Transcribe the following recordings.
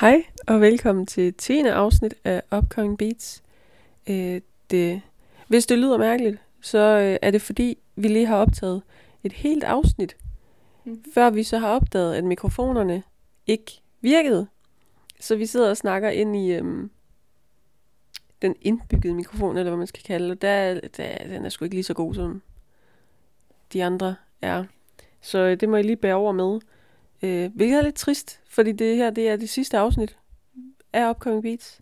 Hej og velkommen til 10. afsnit af Upcoming Beats. Øh, det, hvis det lyder mærkeligt, så øh, er det fordi, vi lige har optaget et helt afsnit, Mhm. før vi så har opdaget, at mikrofonerne ikke virkede. Så vi sidder og snakker ind i øhm, den indbyggede mikrofon, eller hvad man skal kalde det. Der, der, den er sgu ikke lige så god, som de andre er. Så øh, det må I lige bære over med. Øh, hvilket er lidt trist, fordi det her det er det sidste afsnit af Upcoming Beats.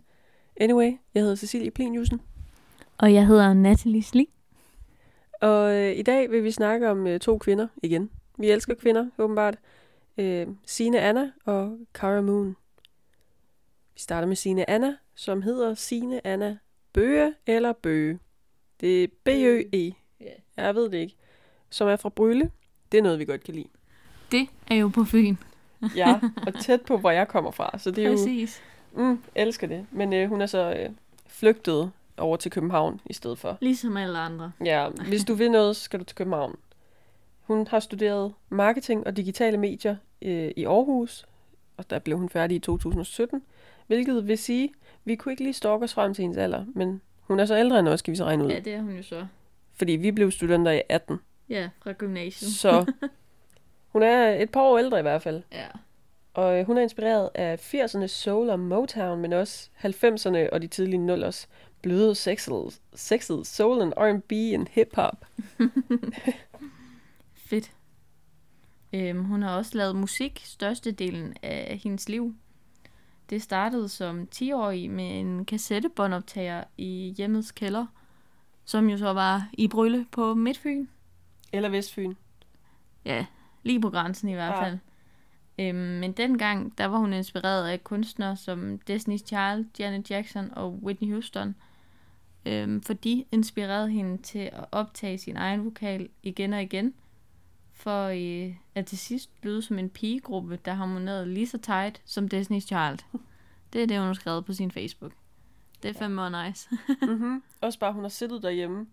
Anyway, jeg hedder Cecilie Pleniusen, Og jeg hedder Natalie Sli. og øh, i dag vil vi snakke om øh, to kvinder igen. Vi elsker kvinder, åbenbart. Øh, Sine Anna og Cara Moon. Vi starter med Sine Anna, som hedder Sine Anna Bøge eller Bøge. Det er B-Ø-E. Ja. Jeg ved det ikke. Som er fra Brylle. Det er noget, vi godt kan lide. Det er jo på Fyn. Ja, og tæt på, hvor jeg kommer fra. Så det er jo Præcis. Mm, elsker det. Men øh, hun er så øh, flygtet over til København i stedet for. Ligesom alle andre. Ja, hvis du vil noget, så skal du til København. Hun har studeret marketing og digitale medier øh, i Aarhus, og der blev hun færdig i 2017. Hvilket vil sige, vi kunne ikke lige stalke os frem til hendes alder, men hun er så ældre end os, skal vi så regne ud. Ja, det er hun jo så. Fordi vi blev studenter i 18, Ja, fra gymnasiet. så hun er et par år ældre i hvert fald. Ja. Og øh, hun er inspireret af 80'ernes soul og Motown, men også 90'erne og de tidlige nullers bløde, sexede, sexede soul and R&B and hip-hop. Fedt. Øhm, hun har også lavet musik størstedelen af hendes liv. Det startede som 10-årig med en kassettebåndoptager i hjemmets kælder, som jo så var i Brylle på Midtfyn. Eller Vestfyn. Ja, lige på grænsen i hvert Ja. fald. Øhm, men dengang, der var hun inspireret af kunstnere som Destiny's Child, Janet Jackson og Whitney Houston. Øhm, for de inspirerede hende til at optage sin egen vokal igen og igen. For øh, at til sidst lyde som en pigegruppe, der harmonerede lige så tight som Destiny's Child. Det er det, hun har skrevet på sin Facebook. Det er fandme nice. mm-hmm. Også bare, hun har siddet derhjemme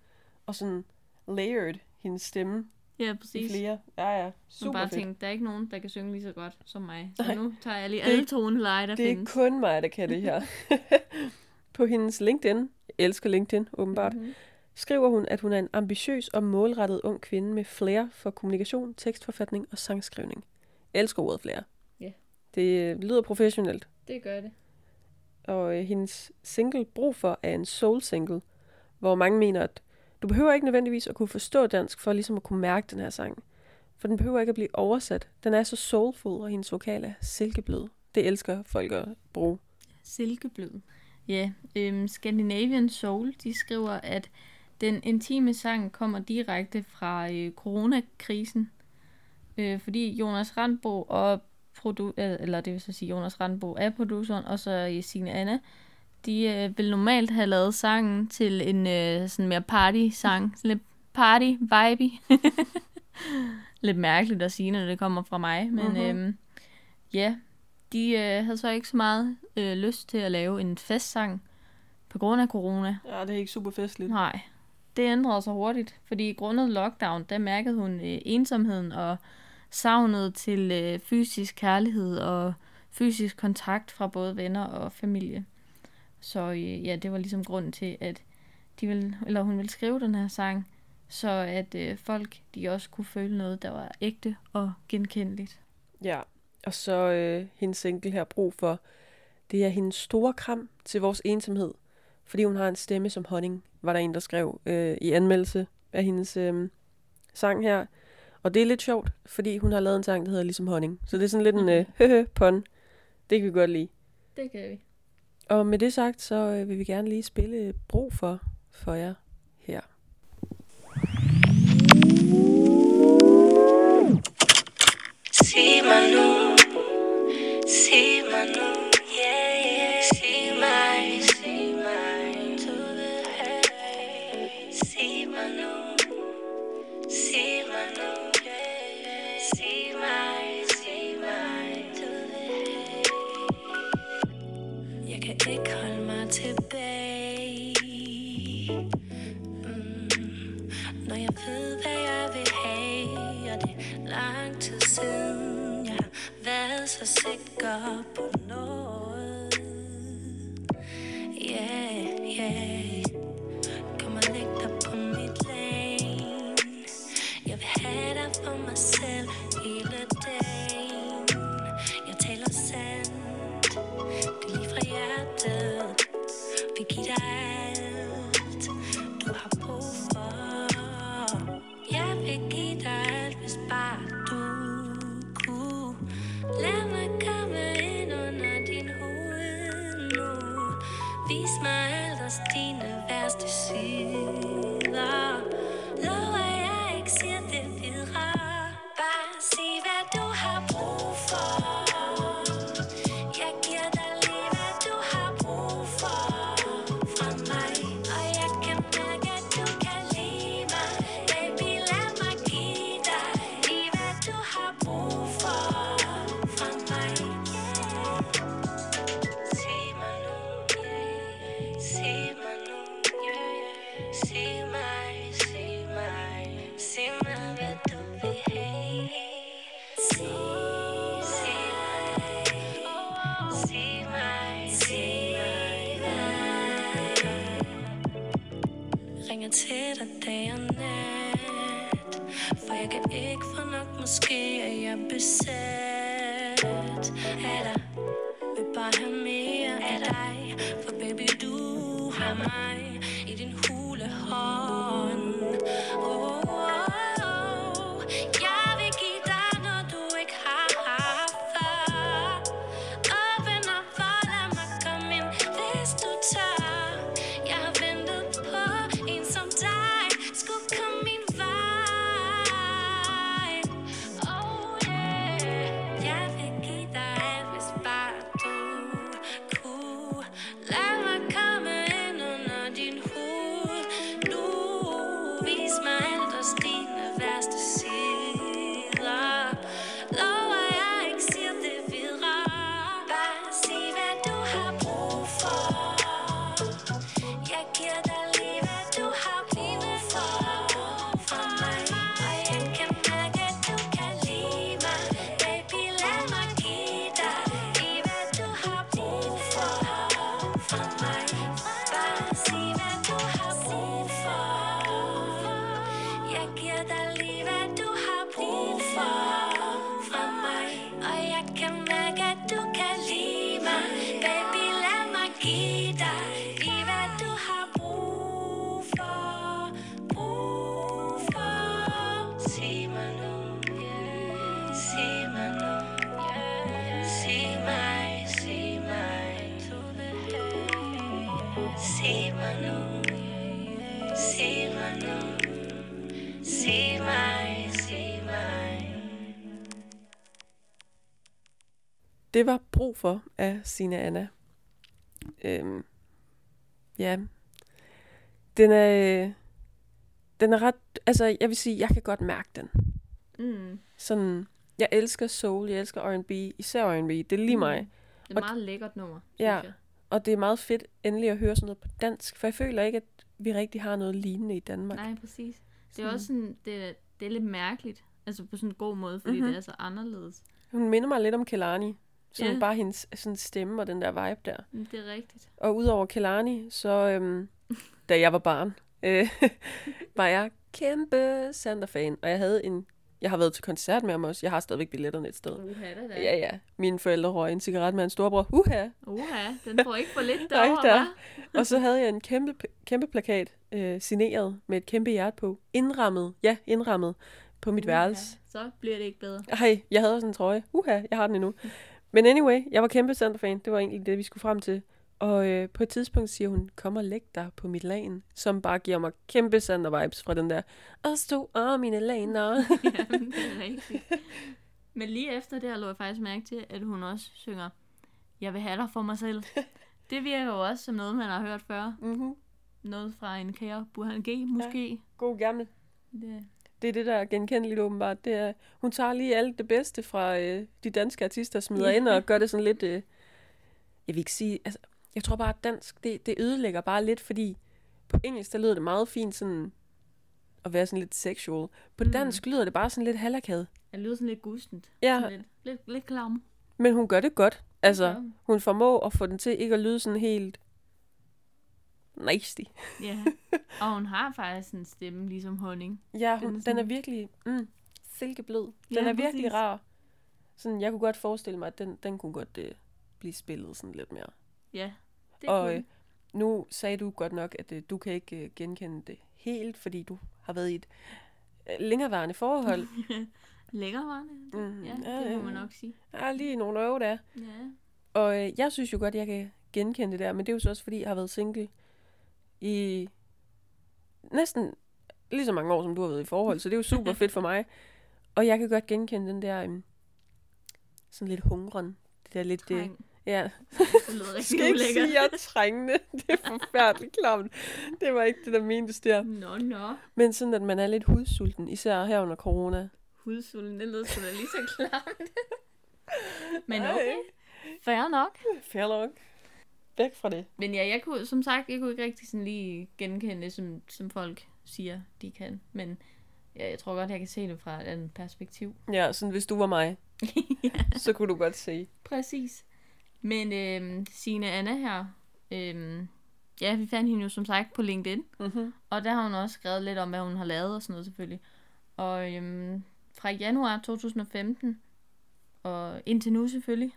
og sådan layered hendes stemme ja, i præcis. flere. Ja, ja. Super bare fedt. tænkt, der er ikke nogen, der kan synge lige så godt som mig. Så Nej. nu tager jeg lige er- alle toneleje, der Det er findes. kun mig, der kan det her. På hendes LinkedIn, jeg elsker LinkedIn åbenbart, Mhm. skriver hun, at hun er en ambitiøs og målrettet ung kvinde med flair for kommunikation, tekstforfatning og sangskrivning. Jeg elsker ordet flair. Ja. Det øh, lyder professionelt. Det gør det. Og øh, hendes single Brug for er en soul single, hvor mange mener, at du behøver ikke nødvendigvis at kunne forstå dansk for ligesom at kunne mærke den her sang. For den behøver ikke at blive oversat. Den er så soulful, og hendes vokal er silkeblød. Det elsker folk at bruge. Silkeblød. Ja, øhm, Scandinavian Soul, de skriver, at den intime sang kommer direkte fra øh, coronakrisen, øh, fordi Jonas Randbo og produ- øh, eller det vil så sige Jonas Randbo er produceren, og så øh, Signe Anna, de øh, vil normalt have lavet sangen til en øh, sådan mere party-sang, sådan lidt party-vibe. lidt mærkeligt at sige, når det kommer fra mig, men Mhm. øhm, ja, de øh, havde så ikke så meget øh, lyst til at lave en festsang på grund af corona. Ja, det er ikke super festligt. Nej, det ændrede sig hurtigt, fordi grundet lockdown, der mærkede hun øh, ensomheden og savnet til øh, fysisk kærlighed og fysisk kontakt fra både venner og familie. Så øh, ja, det var ligesom grunden til, at de ville, eller hun ville skrive den her sang, så at øh, folk de også kunne føle noget, der var ægte og genkendeligt. Ja, og så øh, hendes single her brug for, det er hendes store kram til vores ensomhed. Fordi hun har en stemme som honning, var der en, der skrev øh, i anmeldelse af hendes øh, sang her. Og det er lidt sjovt, fordi hun har lavet en sang, der hedder ligesom honning. Så det er sådan lidt en øh, høhø pun. Det kan vi godt lide. Det kan vi. Og med det sagt, så øh, vil vi gerne lige spille brug for, for jer her. Sig mig nu, sig mig nu, Ringer til dig dag og nat. For jeg kan ikke få nok, måske er jeg besat. Brug for af Sina Anna. Øhm, ja. Den er, øh, den er ret, altså jeg vil sige, jeg kan godt mærke den. Mm. Sådan, jeg elsker soul, jeg elsker R&B, især R&B, det er lige Mm. mig. Det er Og- et meget lækkert nummer, synes Ja. jeg. Og det er meget fedt endelig at høre sådan noget på dansk, for jeg føler ikke, at vi rigtig har noget lignende i Danmark. Nej, præcis. Det er Sådan. også sådan, det, er- det er lidt mærkeligt. Altså på sådan en god måde, fordi Mhm. mm-hmm. det er så anderledes. Hun minder mig lidt om Kelani. Sådan Ja. bare hendes sådan stemme og den der vibe der. Men Det er rigtigt. Og udover Kelani, så øhm, da jeg var barn, øh, var jeg kæmpe Sander-fan. Og jeg havde en... Jeg har været til koncert med ham også. Jeg har stadigvæk billetterne et sted. Uha, da, da. Ja, ja. Mine forældre røg en cigaret med en storbror. Uha! Uha, den får ikke for lidt Nej, derovre, der. hva'? Og så havde jeg en kæmpe, kæmpe plakat, øh, signeret med et kæmpe hjerte på. Indrammet. Ja, indrammet på mit Uha, værelse. Så bliver det ikke bedre. Ej, jeg havde også en trøje. Uha, jeg har den endnu. Men anyway, jeg var kæmpe Sander-fan. Det var egentlig det, vi skulle frem til. Og øh, på et tidspunkt siger hun, kom og læg dig på mit lagen, som bare giver mig kæmpe Sander-vibes fra den der, og stå og mine laner. Jamen, det er rigtigt. Men lige efter det her lå jeg faktisk mærke til, at hun også synger, jeg vil have dig for mig selv. Det virker jo også som noget, man har hørt før. mm-hmm. Noget fra en kære Burhan G, måske. God gammel. Det, Det er det, der er genkendeligt åbenbart. Det er, hun tager lige alt det bedste fra øh, de danske artister, smider Ja. ind og gør det sådan lidt... Øh, jeg vil ikke sige... Altså, jeg tror bare, at dansk, det, det ødelægger bare lidt, fordi på engelsk, der lyder det meget fint sådan at være sådan lidt sexual. På Mm. dansk lyder det bare sådan lidt halakade. jeg lyder sådan lidt gustent. Ja. Sådan lidt, lidt, lidt klam. Men hun gør det godt. Altså, hun formår at få den til ikke at lyde sådan helt nasty. Ja. Og hun har faktisk en stemme ligesom honning. Ja, Den hun, er den er sådan- virkelig mm, silkeblød. Den Ja, er virkelig præcis. rar. Sådan, jeg kunne godt forestille mig, at den, den kunne godt øh, blive spillet sådan lidt mere. Ja, det Og, kunne øh, den. nu sagde du godt nok, at øh, du kan ikke øh, genkende det helt, fordi du har været i et øh, længerevarende forhold. Længerevarende? Mhm, Ja, ja, det må man nok sige. Er lige nogle år der. Ja. Og øh, jeg synes jo godt, jeg kan genkende det der, men det er jo så også, fordi jeg har været single i næsten lige så mange år, som du har været i forhold, så det er jo super fedt for mig. Og jeg kan godt genkende den der øhm, sådan lidt hungren. Det der lidt... Øh, Træng. ja, Det lyder rigtig skal ikke sige, jeg er trængende. Det er forfærdeligt klamt. Det var ikke det, der mentes der. Nå, nå. Men sådan, at man er lidt hudsulten, især her under corona. Hudsulden, det lyder sgu da lige så klamt. Men okay, fair nok. Fair nok. Væk fra det. Men ja, jeg kunne, som sagt, jeg kunne ikke rigtig sådan lige genkende det, som, som folk siger, de kan. Men ja, jeg tror godt, jeg kan se det fra et andet perspektiv. Ja, sådan hvis du var mig, så kunne du godt se. Præcis. Men øhm, Signe Anna her, øhm, ja, vi fandt hende jo som sagt på LinkedIn. Mm-hmm. Og der har hun også skrevet lidt om, hvad hun har lavet og sådan noget selvfølgelig. Og øhm, fra januar 2015 og indtil nu selvfølgelig,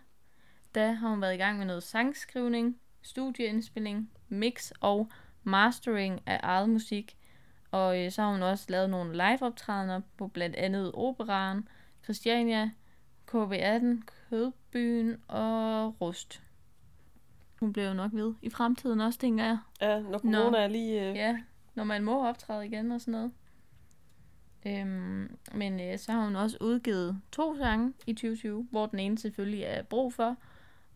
der har hun været i gang med noget sangskrivning, studieindspilning, mix og mastering af eget musik. Og øh, så har hun også lavet nogle liveoptrædener på blandt andet Operaren, Christiania, KB18, Kødbyen og Rust. Hun bliver jo nok ved i fremtiden også, tænker jeg. Ja, når corona er lige... Øh... Ja, når man må optræde igen og sådan noget. Øhm, men øh, så har hun også udgivet to sange i 2020, hvor den ene selvfølgelig er brug for,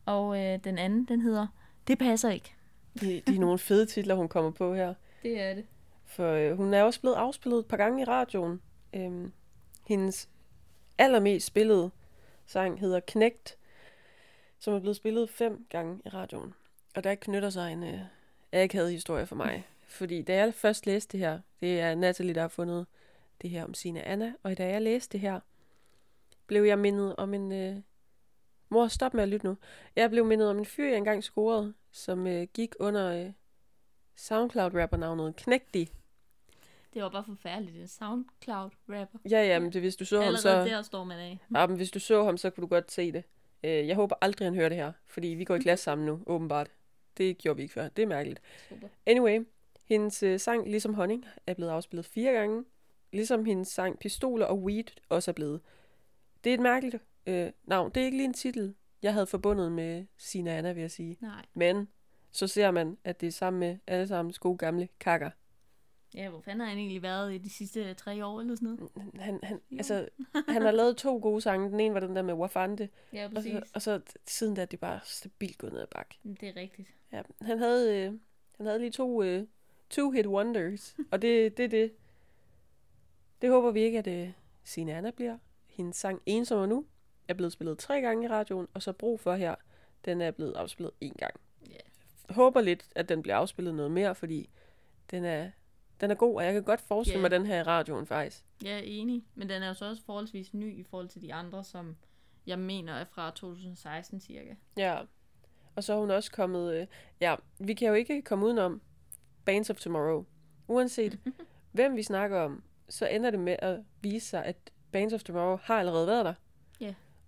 og øh, den anden, den hedder Det passer ikke. De, de er nogle fede titler, hun kommer på her. Det er det. For øh, hun er også blevet afspillet et par gange i radioen. Øhm, hendes allermest spillede sang hedder Knægt, som er blevet spillet fem gange i radioen. Og der knytter sig en øh, akavet historie for mig. Fordi da jeg først læste det her, det er Natalie, der har fundet det her om Sina Anna, og da jeg læste det her, blev jeg mindet om en... Øh, mor, stop med at lytte nu. Jeg blev mindet om en fyr, jeg engang scorede, som øh, gik under øh, SoundCloud-rapper-navnet Knægtig. Det var bare forfærdeligt. En SoundCloud-rapper. Ja, ja, men det, hvis du så ham, Allerede så... der står man af. Ja, men hvis du så ham, så kunne du godt se det. Øh, Jeg håber aldrig, han hører det her, fordi vi går i klasse sammen nu, åbenbart. Det gjorde vi ikke før. Det er mærkeligt. Super. Anyway, hendes øh, sang Ligesom Honning er blevet afspillet fire gange. Ligesom hendes sang Pistoler og Weed også er blevet. Det er et mærkeligt øh, navn. Det er ikke lige en titel, jeg havde forbundet med Sina Anna, vil jeg sige. Nej. Men så ser man, at det er sammen med alle sammen gode gamle kakker. Ja, hvor fanden har han egentlig været i de sidste tre år eller sådan noget? Han, han, Jo. altså, han har lavet to gode sange. Den ene var den der med Wafande, Ja, og præcis. så, og så siden da er det bare stabilt gået ned ad bakke. Det er rigtigt. Ja, han havde, øh, han havde lige to øh, two hit wonders, og det det, er det. Det håber vi ikke, at øh, Signe Anna bliver. Hendes sang Ensom nu er blevet spillet tre gange i radioen, og så brug for her, den er blevet afspillet én gang. Ja. Håber lidt, at den bliver afspillet noget mere, fordi den er, den er god, og jeg kan godt forestille Ja. mig den her i radioen faktisk. Jeg er enig, men den er jo så også forholdsvis ny i forhold til de andre, som jeg mener er fra 2016 cirka. Ja, og så er hun også kommet... Øh, ja, vi kan jo ikke komme udenom Bands of Tomorrow. Uanset hvem vi snakker om, så ender det med at vise sig, at Bands of Tomorrow har allerede været der.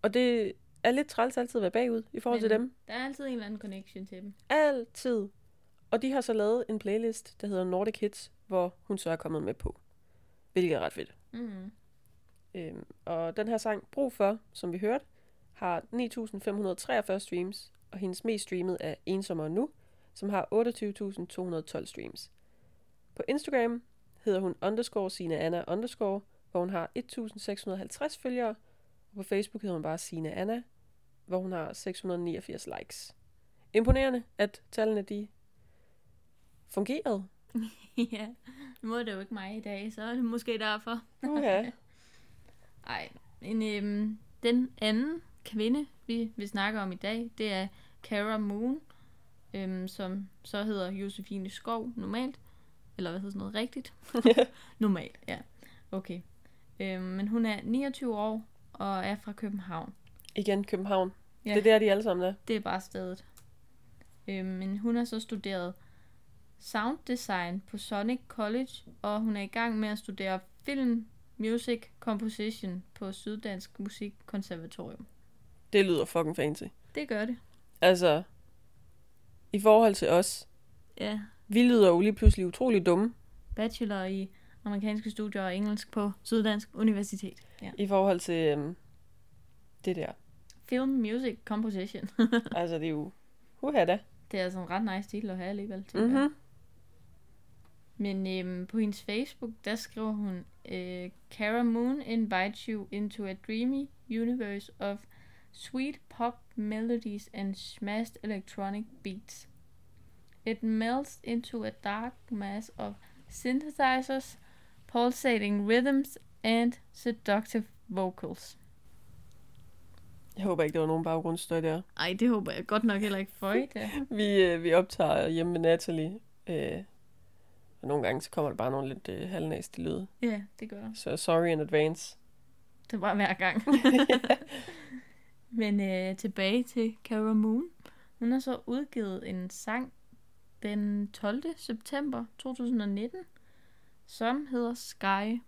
Og det er lidt træls altid at være bagud i forhold Men til dem. Der er altid en eller anden connection til dem. Altid. Og de har så lavet en playlist, der hedder Nordic Hits, hvor hun så er kommet med på. Hvilket er ret fedt. Mm. Øhm, og den her sang, Brug for, som vi hørte, har 9.543 streams, og hendes mest streamet er Ensommere Nu, som har 28.212 streams. På Instagram hedder hun underscore Sina Anna underscore, hvor hun har 1.650 følgere, på Facebook hedder hun bare Sina Anna, hvor hun har 689 likes. Imponerende, at tallene de fungerede. ja, nu er det jo ikke mig i dag, så er det måske derfor. Okay. Ej, en, øhm, den anden kvinde, vi vil snakke om i dag, det er Cara Moon, øhm, som så hedder Josefine Skov normalt. Eller hvad hedder sådan noget rigtigt? normalt, ja. Okay. Øhm, men hun er 29 år og er fra København. Igen København. Ja. Det er der, de alle sammen er. Det er bare stedet. Øhm, men hun har så studeret sound design på Sonic College, og hun er i gang med at studere film, music, composition på Syddansk Musikkonservatorium. Det lyder fucking fancy. Det gør det. Altså, i forhold til os, Ja, Vi lyder jo lige pludselig utrolig dumme bachelor i amerikanske studier og engelsk på Syddansk Universitet. Ja. i forhold til øhm, det der. Film, music, composition. Altså, det er jo... Huha da. det er altså en ret nice titel at have alligevel. jeg. Mm-hmm. Men øhm, på hendes Facebook, der skriver hun, øh, Cara Moon invites you into a dreamy universe of sweet pop melodies and smashed electronic beats. It melts into a dark mass of synthesizers, pulsating rhythms and seductive vocals. Jeg håber ikke, der var nogen baggrundsstøj der. Ej, det håber jeg godt nok heller ikke for. Vi, øh, vi optager hjemme med Natalie. Øh, og nogle gange, så kommer der bare nogle lidt øh, halvnæste lyde. Ja, det gør Så sorry in advance. Det var hver gang. Men øh, tilbage til Cara Moon. Hun har så udgivet en sang den 12. september 2019, som hedder Sky.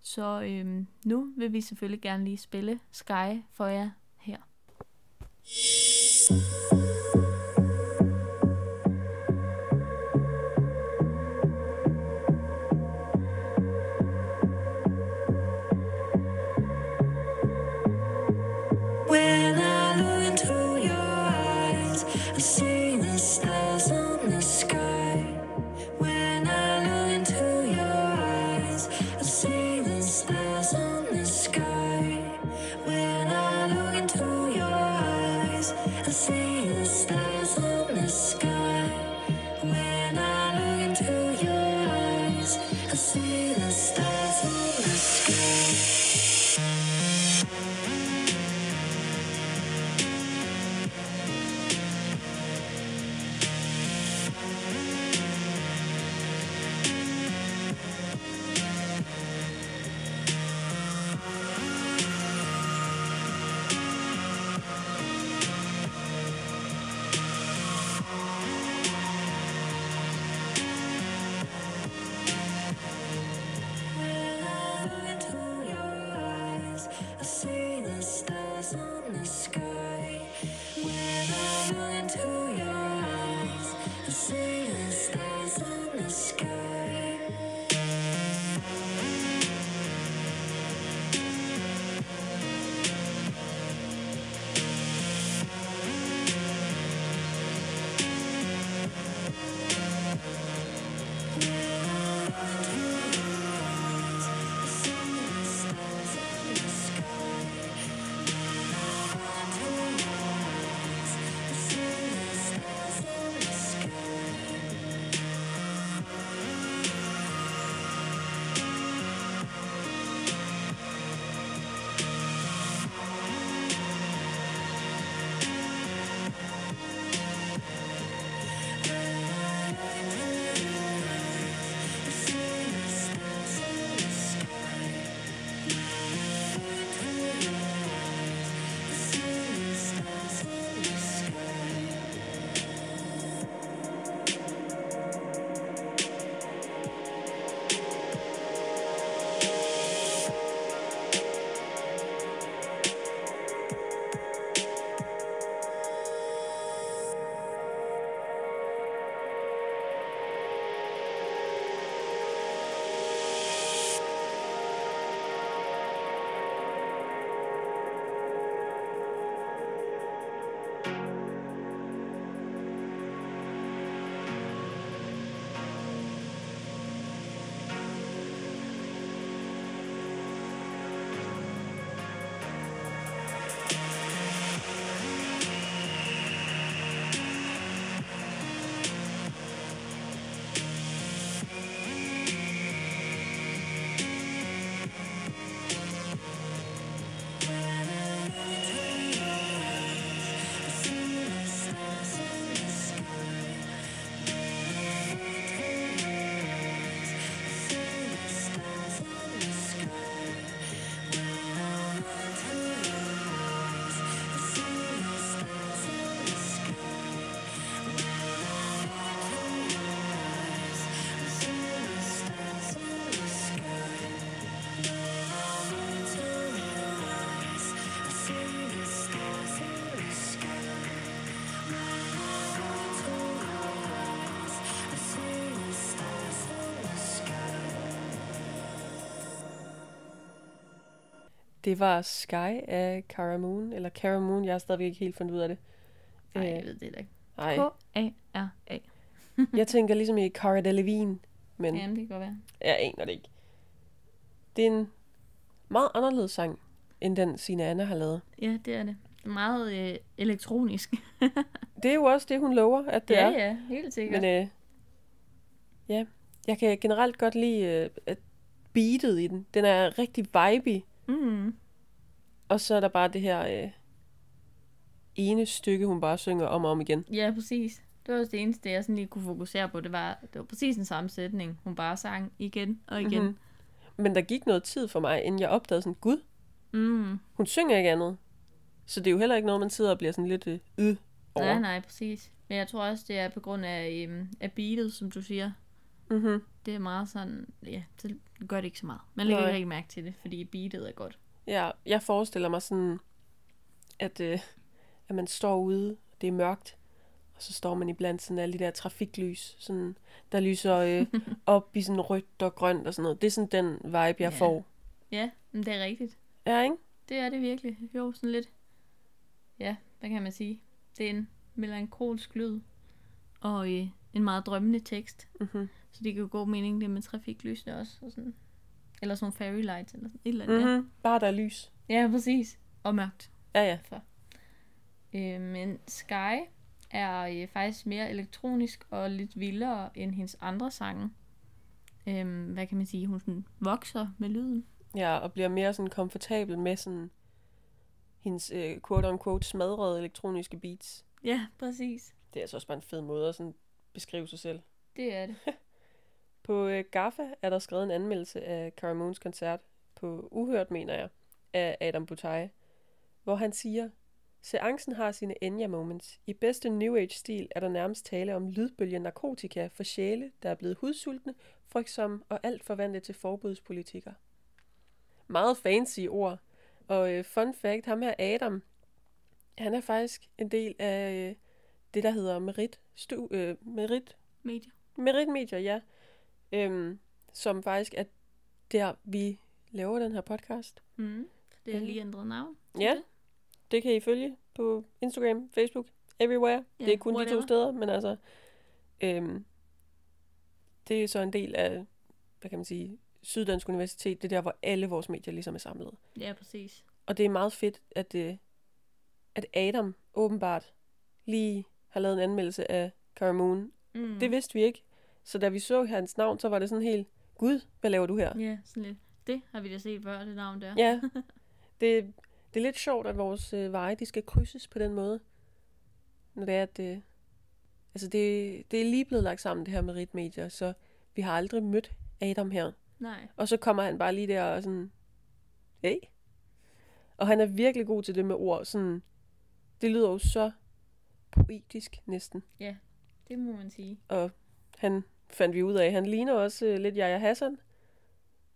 Så øhm, nu vil vi selvfølgelig gerne lige spille Sky for jer her. When Det var Sky af Cara Moon, eller Cara Moon, jeg har stadigvæk ikke helt fundet ud af det. Nej, Øh, jeg ved det ikke. Nej, K-A-R-A. jeg tænker ligesom i Cara Delevingne, men Jamen, det kan godt være. jeg aner det ikke. Det er en meget anderledes sang, end den Sina Anna har lavet. Ja, det er det. Meget øh, elektronisk. Det er jo også det, hun lover, at det ja, er. ja, helt sikkert. Men øh, ja, jeg kan generelt godt lide øh, at beatet i den. Den er rigtig vibey. Mm. Og så er der bare det her øh, ene stykke, hun bare synger om og om igen. Ja, præcis. Det var også det eneste, jeg sådan lige kunne fokusere på. Det var, det var præcis den samme sætning. Hun bare sang igen og igen. Mhm. Men der gik noget tid for mig, inden jeg opdagede sådan, gud, Mm. hun synger ikke andet. Så det er jo heller ikke noget, man sidder og bliver sådan lidt øh, øh over. Nej, nej, præcis. Men jeg tror også, det er på grund af, øhm, af beatet, som du siger. Mm-hmm. Det er meget sådan, ja, så gør det ikke så meget. Man lægger Nej. ikke rigtig mærke til det, fordi beatet er godt. Ja, jeg forestiller mig sådan, at, øh, at man står ude, det er mørkt, og så står man iblandt sådan alle de der trafiklys, sådan, der lyser øh, op i sådan rødt og grønt og sådan noget. Det er sådan den vibe, jeg Ja. får. Ja, men det er rigtigt. Ja, ikke? Det er det virkelig. Jo, sådan lidt. Ja, hvad kan man sige? Det er en melankolsk lyd. Og øh, en meget drømmende tekst. Mm-hmm. Så det kan jo god mening, det med trafiklysene også. Og sådan. Eller sådan nogle fairy lights, eller sådan et eller andet. Mm-hmm. Bare der er lys. Ja. ja, præcis. Og mørkt. Ja, ja. Øh, men Sky er øh, faktisk mere elektronisk og lidt vildere end hendes andre sange. Øh, hvad kan man sige? Hun sådan vokser med lyden. Ja, og bliver mere sådan komfortabel med sådan hendes øh, quote-unquote smadrede elektroniske beats. Ja, præcis. Det er altså også bare en fed måde at sådan beskrive sig selv. Det er det. På øh, Gaffa er der skrevet en anmeldelse af Caramoons koncert på Uhørt, mener jeg, af Adam Butay, hvor han siger, Seancen har sine Enya-moments. I bedste New Age-stil er der nærmest tale om lydbølge narkotika for sjæle, der er blevet hudsultne, frygtsomme og alt forvandlet til forbudspolitikker. Meget fancy ord. Og øh, fun fact, ham her Adam, han er faktisk en del af øh, det, der hedder Merit, stu, øh, Merit Medier. Meritmedier, ja. Øhm, som faktisk er der, vi laver den her podcast. Mm. Det er lige ændret navn. Ja, det kan I følge på Instagram, Facebook, everywhere. Ja, det er kun de whatever. to steder, men altså... Øhm, det er så en del af, hvad kan man sige, Syddansk Universitet. Det er der, hvor alle vores medier ligesom er samlet. Ja, præcis. Og det er meget fedt, at, øh, at Adam åbenbart lige har lavet en anmeldelse af Caramoon. Mm. Det vidste vi ikke. Så da vi så hans navn, så var det sådan helt, Gud, hvad laver du her? Ja, sådan lidt. Det har vi da set før, det navn der. Ja, det, det er lidt sjovt, at vores øh, veje, de skal krydses på den måde. Når det er, at det, altså det, det er lige blevet lagt sammen, det her med ritmedier, så vi har aldrig mødt Adam her. Nej. Og så kommer han bare lige der og sådan, hey. Og han er virkelig god til det med ord. Sådan, det lyder jo så poetisk næsten. Det må man sige. Og han fandt vi ud af, han ligner også øh, lidt Jaja Hassan.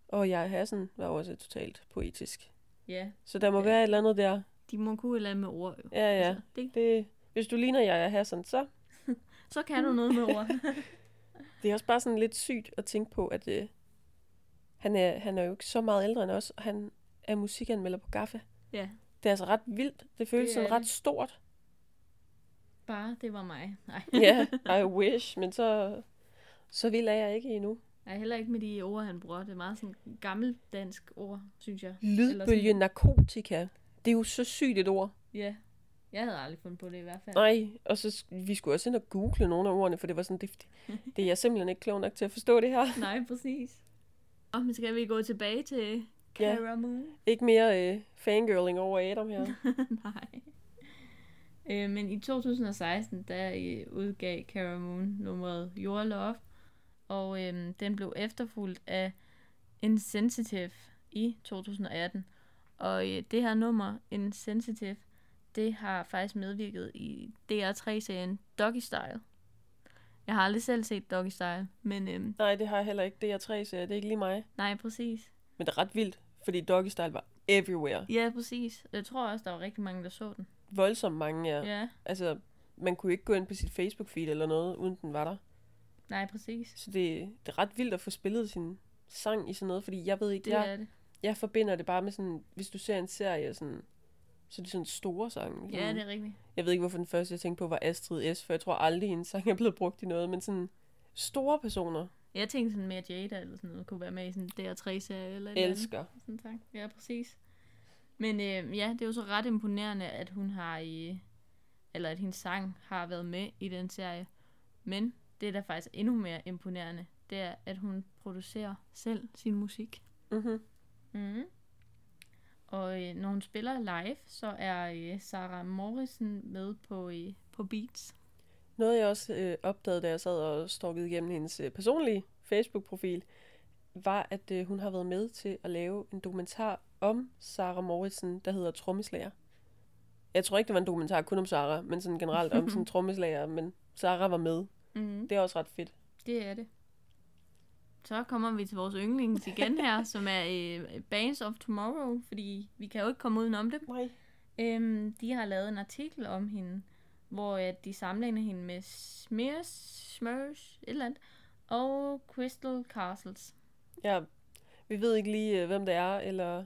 Og Jaja Hassan var også totalt poetisk. Ja, Så der må Ja. være et eller andet der. de må kunne et eller andet med ord. Jo. Ja, ja. Altså, det, Det, hvis du ligner Jaja Hassan, så så kan du noget med ord. det er også bare sådan lidt sygt at tænke på, at øh, han, er, han er jo ikke så meget ældre end os, og han er musikanmelder på Gaffa. ja, Det er altså ret vildt. Det føles Det sådan ret det. stort. bare det var mig. Nej. Ja, I wish, men så, så vild er jeg ikke endnu. Nej, heller ikke med de ord, han bruger. Det er meget sådan gammeldansk ord, synes jeg. Lydbølge narkotika. Det er jo så sygt et ord. Ja, jeg havde aldrig fundet på det i hvert fald. Nej, og så vi skulle også ind og google nogle af ordene, for det var sådan, det, det er jeg simpelthen ikke klog nok til at forstå det her. Nej, præcis. Og men skal vi gå tilbage til. Cara Moon? Ikke mere øh, fangirling over Adam her. Nej. Øh, men i 2016, der øh, udgav Cara Moon nummeret Your Love, og øh, den blev efterfulgt af Insensitive i 2018. Og øh, det her nummer, Insensitive, det har faktisk medvirket i DR3-serien Doggy Style. Jeg har aldrig selv set Doggy Style, men øh, Nej, det har jeg heller ikke. Det er tre serier. Det er ikke lige mig. nej, præcis. Men det er ret vildt, fordi Doggy Style var everywhere. Ja, præcis. Jeg tror også, der var rigtig mange, der så den. Voldsomt mange, ja. Ja, Altså, man kunne ikke gå ind på sit Facebook-feed eller noget, uden den var der. Nej, præcis. Så det, det er ret vildt at få spillet sin sang i sådan noget, fordi jeg ved ikke, Det jeg, er det. jeg forbinder det bare med sådan, hvis du ser en serie, sådan, så er det sådan store sange. Ja, Sådan- det er rigtigt. Jeg ved ikke, hvorfor den første, jeg tænkte på, var Astrid S., for jeg tror aldrig, en sang er blevet brugt i noget, men sådan store personer Jeg tænkte sådan mere Jada eller sådan noget, kunne være med i sådan en DR3-serie eller et eller elsker. Sådan tak. Ja, præcis. Men øh, ja, det er jo så ret imponerende, at hun har i, eller at hendes sang har været med i den serie. Men det, der faktisk er endnu mere imponerende, det er, at hun producerer selv sin musik. Mm-hmm. Mm. Og øh, når hun spiller live, så er øh, Sarah Morrison med på, øh, på beats. Noget, jeg også øh, opdagede, da jeg sad og stalkede igennem hendes øh, personlige Facebook-profil, var, at øh, hun har været med til at lave en dokumentar om Sarah Morrison, der hedder Trommeslager. Jeg tror ikke, det var en dokumentar kun om Sarah, men sådan generelt om sådan trommeslager, men Sarah var med. Mm. Det er også ret fedt. Det er det. Så kommer vi til vores yndlings igen her, som er øh, Bands of Tomorrow, fordi vi kan jo ikke komme udenom det. Nej. Øhm, de har lavet en artikel om hende, hvor at de sammenligner hende med Smears, Smurs, et eller andet, og Crystal Castles. Ja, vi ved ikke lige, øh, hvem det er, eller...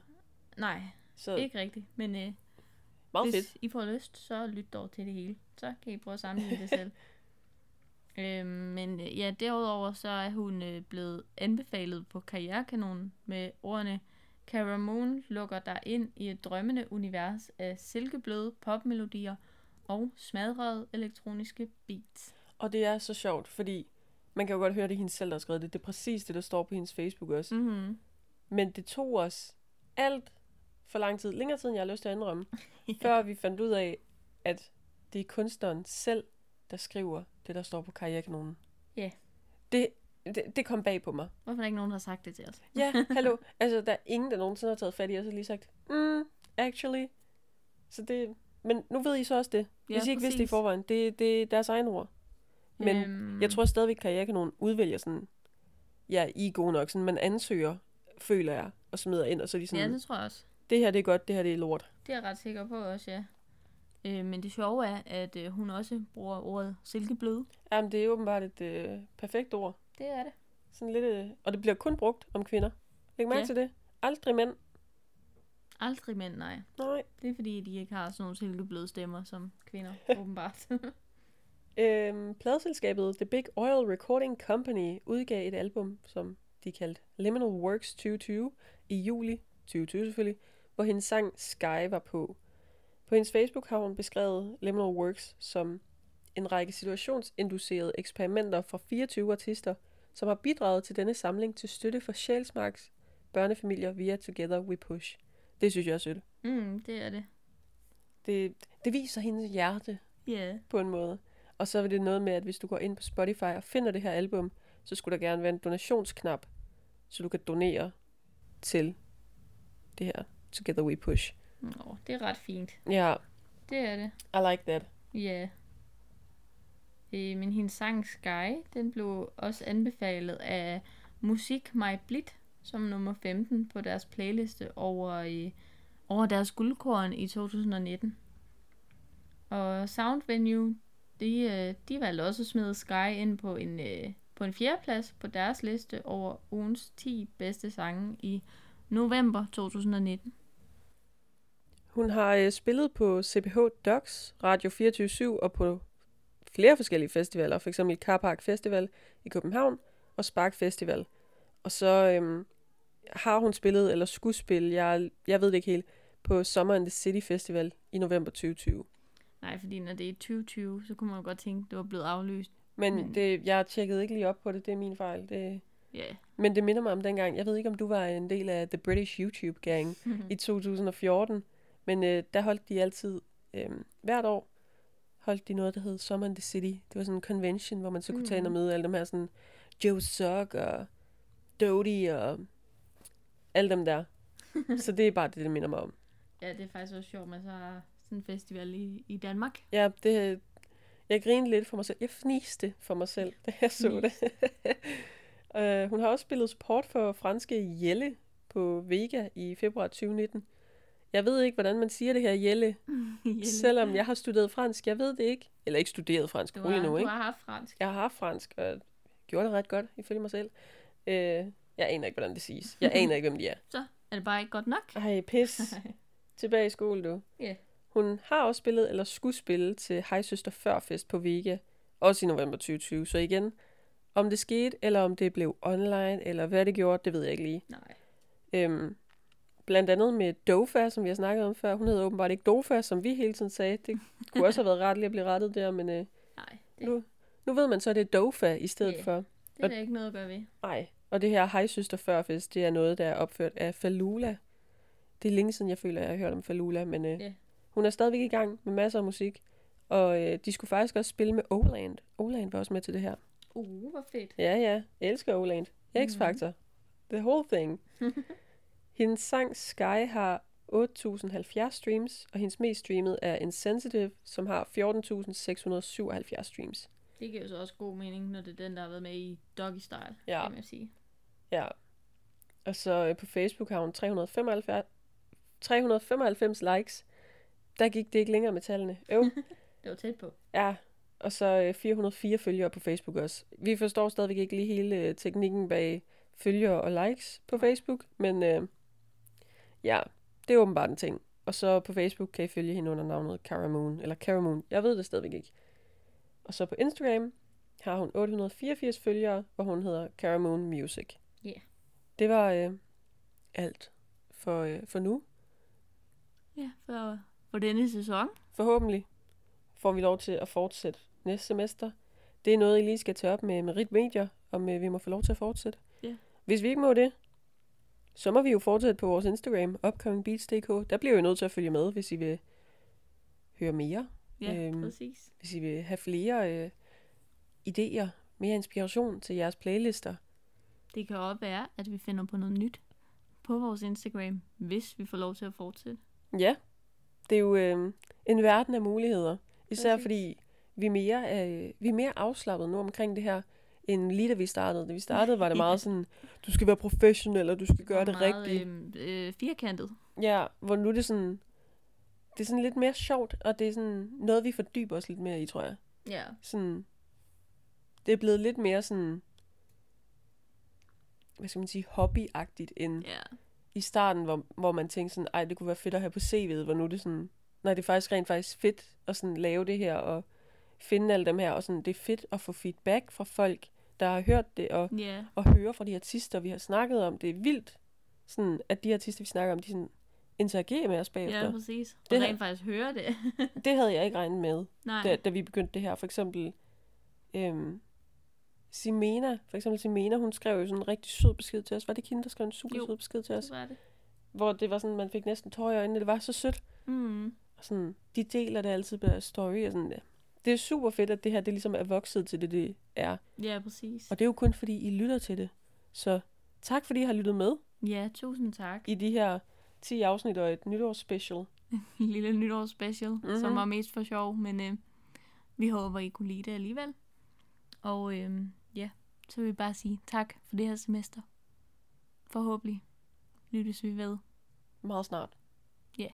Nej, Så ikke rigtigt, men øh, meget hvis fedt. I får lyst, så lyt dog til det hele. Så kan I prøve at sammenligne det selv. øhm, men øh, ja, derudover så er hun øh, blevet anbefalet på Karrierekanonen med ordene Cara Moon lukker dig ind i et drømmende univers af silkebløde popmelodier og smadrede elektroniske beats. Og det er så sjovt, fordi man kan jo godt høre, det er hende selv, der har skrevet det. Det er præcis det, der står på hendes Facebook også. Mm. Mm-hmm. Men det tog os alt for lang tid, længere tid, end jeg har lyst til at indrømme, før vi fandt ud af, at det er kunstneren selv, der skriver det, der står på karrierekanonen. Ja. Det, det, det kom bag på mig. Hvorfor er der ikke nogen, der har sagt det til os? Ja, hallo. altså, der er ingen, der nogensinde har taget fat i os og lige sagt, mm, actually. Så det, men nu ved I så også det. Ja, Hvis I ikke vidste det i forvejen. Det, det er deres egen ord. Men Øhm, jeg tror stadigvæk, at karrierekanonen udvælger sådan, ja, I er gode nok, sådan, man ansøger, føler jeg, og smider ind, og så er de sådan, ja, det tror jeg også. det her det er godt, det her det er lort. Det er jeg ret sikker på også, ja. Øh, men det sjove er, at øh, hun også bruger ordet silkebløde. Jamen, det er åbenbart et øh, perfekt ord. Det er det. Sådan lidt, øh, og det bliver kun brugt om kvinder. Læg mærke Ja. til det. Aldrig mænd. Aldrig mænd, nej. Nej. Det er fordi, de ikke har sådan nogle silkebløde stemmer som kvinder, åbenbart. Øhm, pladselskabet The Big Oil Recording Company udgav et album, som de kaldte Liminal Works 2020, i juli 2020 selvfølgelig, hvor hendes sang Sky var på. På hendes Facebook har hun beskrevet Liminal Works som en række situationsinducerede eksperimenter fra 24 artister, som har bidraget til denne samling til støtte for Sjælsmarks børnefamilier via Together We Push. Det synes jeg er sødt. mm, det er det. Det, det viser hendes hjerte. Yeah. på en måde. Og så er det noget med, at hvis du går ind på Spotify og finder det her album, så skulle der gerne være en donationsknap, så du kan donere til det her Together We Push. Nå, det er ret fint. Ja, Det er det. I like that. Ja. Øh, men hendes sang Sky, den blev også anbefalet af Musik My Blit som nummer 15 på deres playliste over, øh, over deres guldkorn i 2019. Og Sound Venue, de, øh, de valgte også at smide Sky ind på en, øh, på en fjerdeplads på deres liste over ugens 10 bedste sange i november 2019. Hun har øh, spillet på CPH Docs, Radio 24 og på flere forskellige festivaler, f.eks. Car Park Festival i København og Spark Festival. Og så øhm, har hun spillet, eller skulle spille, jeg, jeg ved det ikke helt, på Summer in the City Festival i november 2020. Nej, fordi når det er 2020, så kunne man godt tænke, at det var blevet aflyst. Men, Men- det, jeg tjekkede ikke lige op på det, det er min fejl. Det, Ja, yeah. men det minder mig om dengang, jeg ved ikke, om du var en del af The British YouTube Gang i 2014, men øh, der holdt de altid, øh, hvert år, holdt de noget, der hed Summer in the City. Det var sådan en convention, hvor man så kunne tage ind og møde alle dem her, sådan Joe Suck og Dodie og alle dem der. så det er bare det, det minder mig om. Ja, det er faktisk også sjovt, man så har sådan en festival i, i Danmark. Ja, det, jeg grinede lidt for mig selv. Jeg fniste for mig selv, da jeg så det. uh, hun har også spillet support for franske Jelle på Vega i februar 2019. Jeg ved ikke, hvordan man siger det her Jelle, selvom jeg har studeret fransk. Jeg ved det ikke. Eller ikke studeret fransk, du, har, nu, du ikke? har haft fransk. Jeg har haft fransk, og gjorde det ret godt, ifølge mig selv. Uh, jeg aner ikke, hvordan det siges. Jeg aner ikke, hvem de er. Så det bare ikke godt nok? Ej, pis. Tilbage i skole, du. Ja. Hun har også spillet, eller skulle spille, til Hej Søster Førfest på Vega. Også i november 2020. Så igen, om det skete, eller om det blev online, eller hvad det gjorde, det ved jeg ikke lige. Nej. Øhm, blandt andet med Dofa, som vi har snakket om før. Hun hedder åbenbart ikke Dofa, som vi hele tiden sagde. Det kunne også have været ret lige at blive rettet der, men øh, Nej, det, nu, nu ved man så, at det er Dofa i stedet Ja. for. det er der ikke noget at gøre ved. Nej, og det her Hej Søster Førfest, det er noget, der er opført af Falula. Det er længe siden, jeg føler, jeg har hørt om Falula, men øh, Ja. hun er stadigvæk i gang med masser af musik. Og øh, de skulle faktisk også spille med Oland. Oland var også med til det her. Uh, hvor fedt. Ja, ja. Jeg elsker Oland. X-Factor. The whole thing. hendes sang Sky har 8.070 streams, og hendes mest streamet er Insensitive, som har 14.677 streams. Det giver jo så også god mening, når det er den, der har været med i Doggy Style, Ja. kan man sige. Ja. Og så øh, på Facebook har hun 395, 395 likes. Der gik det ikke længere med tallene. Øv. Det var tæt på. ja. Og så øh, 404 følgere på Facebook også. Vi forstår stadigvæk ikke lige hele øh, teknikken bag følgere og likes på Facebook, men øh, ja, det er åbenbart en ting. Og så på Facebook kan I følge hende under navnet Caramoon, eller Caramoon. Jeg ved det stadigvæk ikke. Og så på Instagram har hun 884 følgere, hvor hun hedder Caramoon Music. Ja. Det var øh, alt for, øh, for nu. Ja, for, for denne sæson. Forhåbentlig får vi lov til at fortsætte næste semester. Det er noget, I lige skal tage op med Merit Media, om øh, vi må få lov til at fortsætte. Ja. Hvis vi ikke må det, så må vi jo fortsætte på vores Instagram, upcomingbeats.dk. Der bliver jo nødt til at følge med, hvis I vil høre mere. Ja, Øhm, præcis. Hvis I vil have flere øh, idéer, mere inspiration til jeres playlister. Det kan også være, at vi finder på noget nyt på vores Instagram, hvis vi får lov til at fortsætte. Ja, det er jo øh, en verden af muligheder. Især Præcis. fordi vi er, mere, øh, vi er mere afslappet nu omkring det her, end lige da vi startede. Da vi startede, var det meget sådan, du skal være professionel, og du skal gøre det meget, rigtigt. Øhm, øh, firkantet. Ja, hvor nu er det sådan, det er sådan lidt mere sjovt, og det er sådan noget, vi fordyber os lidt mere i, tror jeg. Ja. Sådan, det er blevet lidt mere sådan, hvad skal man sige, hobbyagtigt, end Ja. i starten, hvor, hvor man tænkte sådan, ej, det kunne være fedt at have på CV'et, hvor nu er det sådan, nej, det er faktisk rent faktisk fedt at sådan lave det her, og finde alle dem her, og sådan, det er fedt at få feedback fra folk, der har hørt det, og, Ja. og høre fra de artister, vi har snakket om. Det er vildt, sådan, at de artister, vi snakker om, de sådan interagerer med os bagefter. Ja, præcis. Og Det rent faktisk høre det. det havde jeg ikke regnet med, Nej. da, da vi begyndte det her. For eksempel, øhm, Simena, for eksempel Simena, hun skrev jo sådan en rigtig sød besked til os. Var det hende, der skrev en super Jo. sød besked til os? Var det. Hvor det var sådan, man fik næsten tårer i øjnene. Det var så sødt. Mm. Og sådan, de deler det altid på story. Og sådan, ja. Det er super fedt, at det her det ligesom er vokset til det, det er. Ja, præcis. Og det er jo kun fordi, I lytter til det. Så tak fordi I har lyttet med Ja, tusind tak. i de her 10 afsnit og et nytårsspecial. En lille nytårsspecial, Mhm. mm-hmm. som var mest for sjov, men øh, vi håber, I kunne lide det alligevel. Og øh, ja, så vil vi bare sige tak for det her semester. Forhåbentlig lyttes vi ved. Meget snart. Ja.